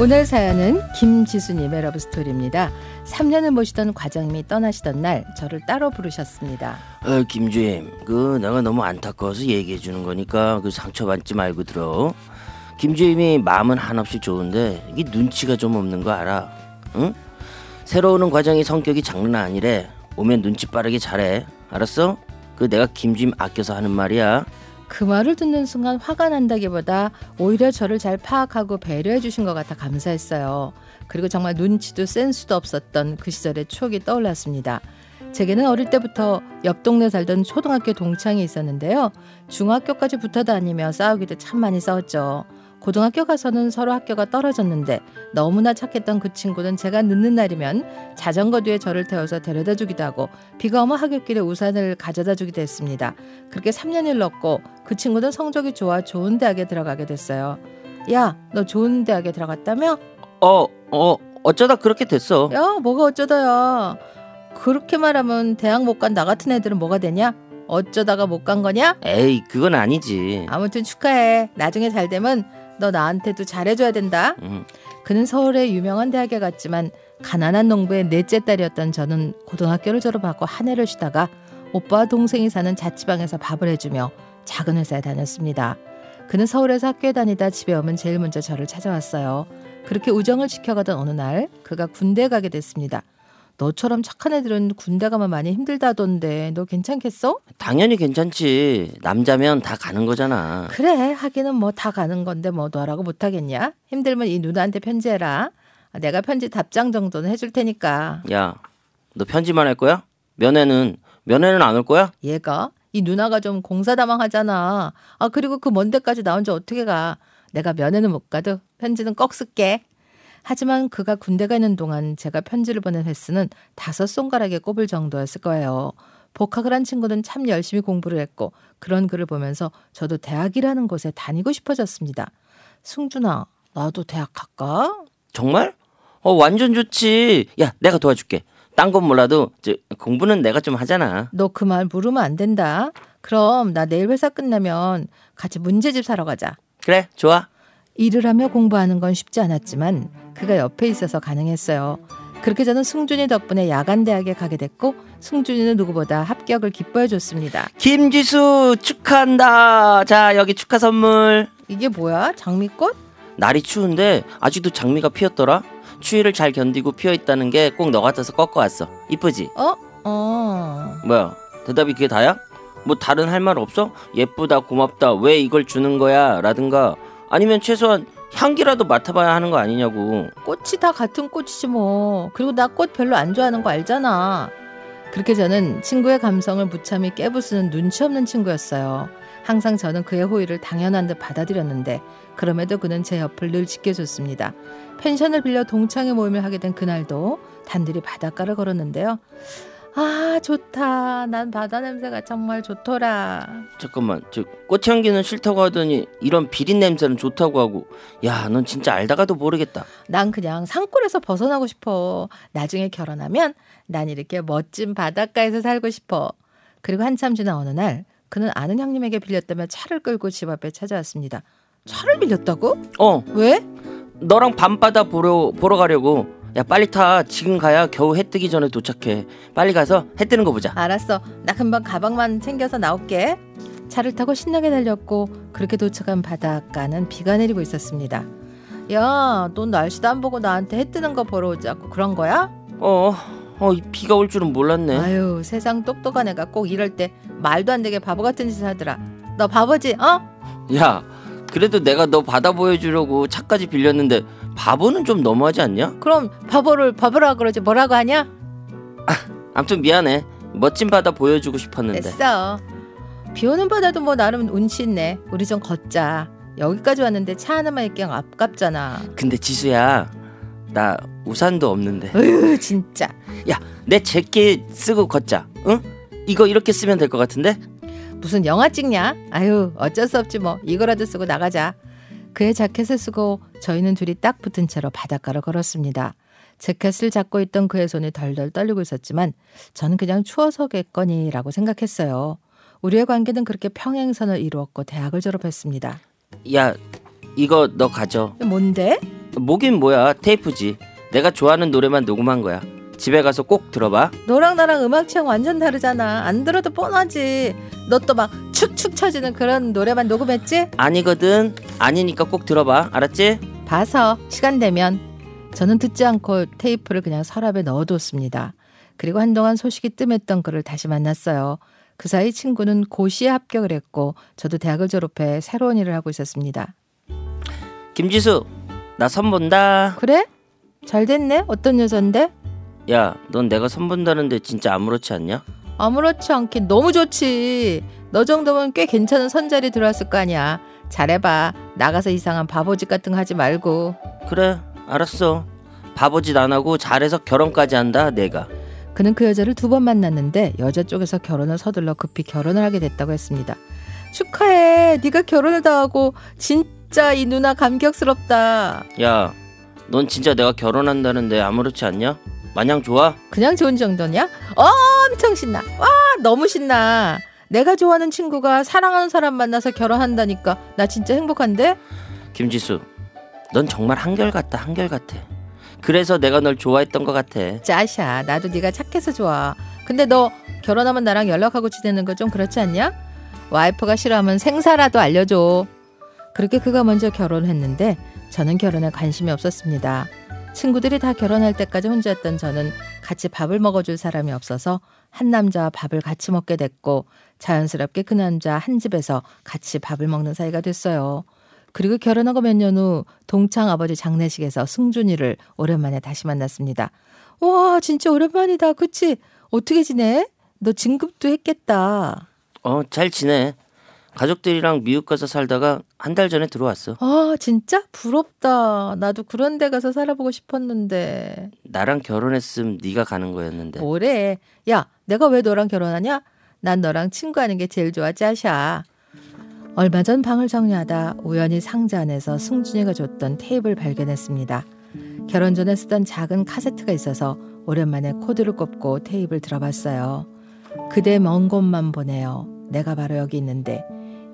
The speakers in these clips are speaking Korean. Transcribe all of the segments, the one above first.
오늘 사연은 김지수님의 러브스토리입니다. 3년을 모시던 과장님이 떠나시던 날 저를 따로 부르셨습니다. 어, 김주임, 그 내가 너무 안타까워서 얘기해 주는 거니까 그 상처받지 말고 들어. 김주임이 마음은 한없이 좋은데 이게 눈치가 좀 없는 거 알아? 응? 새로 오는 과장이 성격이 장난 아니래. 오면 눈치 빠르게 잘해. 알았어? 그 내가 김주임 아껴서 하는 말이야. 그 말을 듣는 순간 화가 난다기보다 오히려 저를 잘 파악하고 배려해 주신 것 같아 감사했어요. 그리고 정말 눈치도 센스도 없었던 그 시절의 추억이 떠올랐습니다. 제게는 어릴 때부터 옆 동네 살던 초등학교 동창이 있었는데요. 중학교까지 붙어 다니며 싸우기도 참 많이 싸웠죠. 고등학교 가서는 서로 학교가 떨어졌는데 너무나 착했던 그 친구는 제가 늦는 날이면 자전거 뒤에 저를 태워서 데려다 주기도 하고 비가 오면 하굣길에 우산을 가져다 주기도 했습니다. 그렇게 3년을 넣고 그 친구는 성적이 좋아 좋은 대학에 들어가게 됐어요. 야, 너 좋은 대학에 들어갔다며? 어, 어, 어쩌다 그렇게 됐어. 야, 뭐가 어쩌다야. 그렇게 말하면 대학 못 간 나 같은 애들은 뭐가 되냐? 어쩌다가 못 간 거냐? 에이, 그건 아니지. 아무튼 축하해. 나중에 잘 되면 너 나한테도 잘해줘야 된다. 응. 그는 서울의 유명한 대학에 갔지만 가난한 농부의 넷째 딸이었던 저는 고등학교를 졸업하고 한 해를 쉬다가 오빠와 동생이 사는 자취방에서 밥을 해주며 작은 회사에 다녔습니다. 그는 서울에서 학교에 다니다 집에 오면 제일 먼저 저를 찾아왔어요. 그렇게 우정을 지켜가던 어느 날 그가 군대에 가게 됐습니다. 너처럼 착한 애들은 군대 가면 많이 힘들다던데 너 괜찮겠어? 당연히 괜찮지. 남자면 다 가는 거잖아. 그래 하기는 뭐 다 가는 건데 뭐 너라고 못하겠냐? 힘들면 이 누나한테 편지해라. 아, 내가 편지 답장 정도는 해줄 테니까. 야, 너 편지만 할 거야? 면회는 면회는 안 올 거야? 얘가 이 누나가 좀 공사다망하잖아. 아 그리고 그 먼 데까지 나 혼자 어떻게 가? 내가 면회는 못 가도 편지는 꼭 쓸게. 하지만 그가 군대 가는 동안 제가 편지를 보낸 횟수는 다섯 손가락에 꼽을 정도였을 거예요. 복학을 한 친구는 참 열심히 공부를 했고 그런 글을 보면서 저도 대학이라는 곳에 다니고 싶어졌습니다. 승준아, 나도 대학 갈까? 정말? 어 완전 좋지. 야, 내가 도와줄게. 딴 건 몰라도 저, 공부는 내가 좀 하잖아. 너 그 말 물으면 안 된다. 그럼 나 내일 회사 끝나면 같이 문제집 사러 가자. 그래, 좋아. 일을 하며 공부하는 건 쉽지 않았지만 그가 옆에 있어서 가능했어요. 그렇게 저는 승준이 덕분에 야간 대학에 가게 됐고 승준이는 누구보다 합격을 기뻐해 줬습니다. 김지수 축하한다. 자, 여기 축하 선물. 이게 뭐야? 장미꽃? 날이 추운데 아직도 장미가 피었더라. 추위를 잘 견디고 피어 있다는 게 꼭 너 같아서 꺾어 왔어. 이쁘지? 어? 어. 뭐야? 대답이 그게 다야? 뭐 다른 할 말 없어? 예쁘다, 고맙다, 왜 이걸 주는 거야? 라든가 아니면 최소한 향기라도 맡아봐야 하는 거 아니냐고. 꽃이 다 같은 꽃이지 뭐. 그리고 나 꽃 별로 안 좋아하는 거 알잖아. 그렇게 저는 친구의 감성을 무참히 깨부수는 눈치 없는 친구였어요. 항상 저는 그의 호의를 당연한 듯 받아들였는데 그럼에도 그는 제 옆을 늘 지켜줬습니다. 펜션을 빌려 동창회 모임을 하게 된 그날도 단둘이 바닷가를 걸었는데요. 아 좋다. 난 바다 냄새가 정말 좋더라. 잠깐만, 저 꽃향기는 싫다고 하더니 이런 비린 냄새는 좋다고 하고, 야, 넌 진짜 알다가도 모르겠다. 난 그냥 산골에서 벗어나고 싶어. 나중에 결혼하면 난 이렇게 멋진 바닷가에서 살고 싶어. 그리고 한참 지난 어느 날 그는 아는 형님에게 빌렸다며 차를 끌고 집 앞에 찾아왔습니다. 차를 빌렸다고? 어, 왜? 너랑 밤바다 보러 보러 가려고. 야, 빨리 타. 지금 가야 겨우 해 뜨기 전에 도착해. 빨리 가서 해 뜨는 거 보자. 알았어. 나 금방 가방만 챙겨서 나올게. 차를 타고 신나게 달렸고 그렇게 도착한 바닷가는 비가 내리고 있었습니다. 야, 넌 날씨도 안 보고 나한테 해 뜨는 거 보러 오자고 그런 거야? 어, 어, 이 비가 올 줄은 몰랐네. 아유, 세상 똑똑한 애가 꼭 이럴 때 말도 안 되게 바보 같은 짓을 하더라. 너 바보지? 어? 야, 그래도 내가 너 바다 보여주려고 차까지 빌렸는데 바보는 좀 너무하지 않냐? 그럼 바보를 바보라 그러지 뭐라고 하냐? 아무튼 미안해. 멋진 바다 보여주고 싶었는데. 됐어. 비 오는 바다도 뭐 나름 운치 있네. 우리 좀 걷자. 여기까지 왔는데 차 하나만 있기엔 아깝잖아. 근데 지수야, 나 우산도 없는데. 으 진짜. 야, 내 제끼 쓰고 걷자. 응? 이거 이렇게 쓰면 될 것 같은데? 무슨 영화 찍냐? 아유 어쩔 수 없지 뭐 이거라도 쓰고 나가자. 그의 자켓을 쓰고 저희는 둘이 딱 붙은 채로 바닷가로 걸었습니다. 재킷을 잡고 있던 그의 손이 덜덜 떨리고 있었지만 저는 그냥 추워서겠거니라고 생각했어요. 우리의 관계는 그렇게 평행선을 이루었고 대학을 졸업했습니다. 야, 이거 너 가져. 뭔데? 뭐긴 뭐야 테이프지. 내가 좋아하는 노래만 녹음한 거야. 집에 가서 꼭 들어봐. 너랑 나랑 음악 취향 완전 다르잖아. 안 들어도 뻔하지. 너 또 막 축축 처지는 그런 노래만 녹음했지? 아니거든. 아니니까 꼭 들어봐. 알았지? 봐서 시간 되면 저는 듣지 않고 테이프를 그냥 서랍에 넣어뒀습니다. 그리고 한동안 소식이 뜸했던 그를 다시 만났어요. 그 사이 친구는 고시에 합격을 했고 저도 대학을 졸업해 새로운 일을 하고 있었습니다. 김지수, 나 선 본다. 그래? 잘 됐네. 어떤 여잔데? 야, 넌 내가 선 본다는데 진짜 아무렇지 않냐? 아무렇지 않긴 너무 좋지. 너 정도면 꽤 괜찮은 선자리 들어왔을 거 아니야. 잘해봐. 나가서 이상한 바보짓 같은 거 하지 말고. 그래, 알았어. 바보짓 안 하고 잘해서 결혼까지 한다, 내가. 그는 그 여자를 두 번 만났는데 여자 쪽에서 결혼을 서둘러 급히 결혼을 하게 됐다고 했습니다. 축하해. 네가 결혼을 다 하고 진짜 이 누나 감격스럽다. 야, 넌 진짜 내가 결혼한다는데 아무렇지 않냐? 마냥 좋아? 그냥 좋은 정도냐? 엄청 신나. 와, 너무 신나. 내가 좋아하는 친구가 사랑하는 사람 만나서 결혼한다니까 나 진짜 행복한데? 김지수, 넌 정말 한결같다, 한결같아. 그래서 내가 널 좋아했던 것 같아. 짜샤, 나도 네가 착해서 좋아. 근데 너 결혼하면 나랑 연락하고 지내는 거 좀 그렇지 않냐? 와이프가 싫어하면 생사라도 알려줘. 그렇게 그가 먼저 결혼했는데 저는 결혼에 관심이 없었습니다. 친구들이 다 결혼할 때까지 혼자였던 저는 같이 밥을 먹어줄 사람이 없어서 한 남자와 밥을 같이 먹게 됐고 자연스럽게 그 남자 한 집에서 같이 밥을 먹는 사이가 됐어요. 그리고 결혼하고 몇 년 후 동창 아버지 장례식에서 승준이를 오랜만에 다시 만났습니다. 와, 진짜 오랜만이다. 그치? 어떻게 지내? 너 진급도 했겠다. 어, 잘 지내. 가족들이랑 미국 가서 살다가 한 달 전에 들어왔어. 아, 진짜? 부럽다. 나도 그런 데 가서 살아보고 싶었는데. 나랑 결혼했음 네가 가는 거였는데. 뭐래? 야, 내가 왜 너랑 결혼하냐? 난 너랑 친구하는 게 제일 좋아, 짜샤. 얼마 전 방을 정리하다 우연히 상자 안에서 승준이가 줬던 테이프를 발견했습니다. 결혼 전에 쓰던 작은 카세트가 있어서 오랜만에 코드를 꼽고 테이프를 들어봤어요. 그대 먼 곳만 보내요. 내가 바로 여기 있는데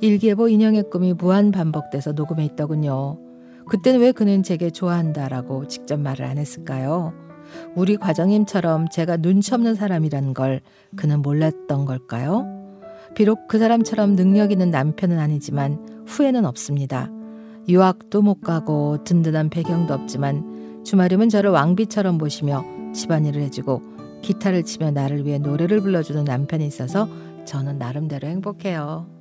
일기예보 인형의 꿈이 무한 반복돼서 녹음해 있더군요. 그때는 왜 그는 제게 좋아한다라고 직접 말을 안 했을까요? 우리 과장님처럼 제가 눈치 없는 사람이라는 걸 그는 몰랐던 걸까요? 비록 그 사람처럼 능력 있는 남편은 아니지만 후회는 없습니다. 유학도 못 가고 든든한 배경도 없지만 주말이면 저를 왕비처럼 모시며 집안일을 해주고 기타를 치며 나를 위해 노래를 불러주는 남편이 있어서 저는 나름대로 행복해요.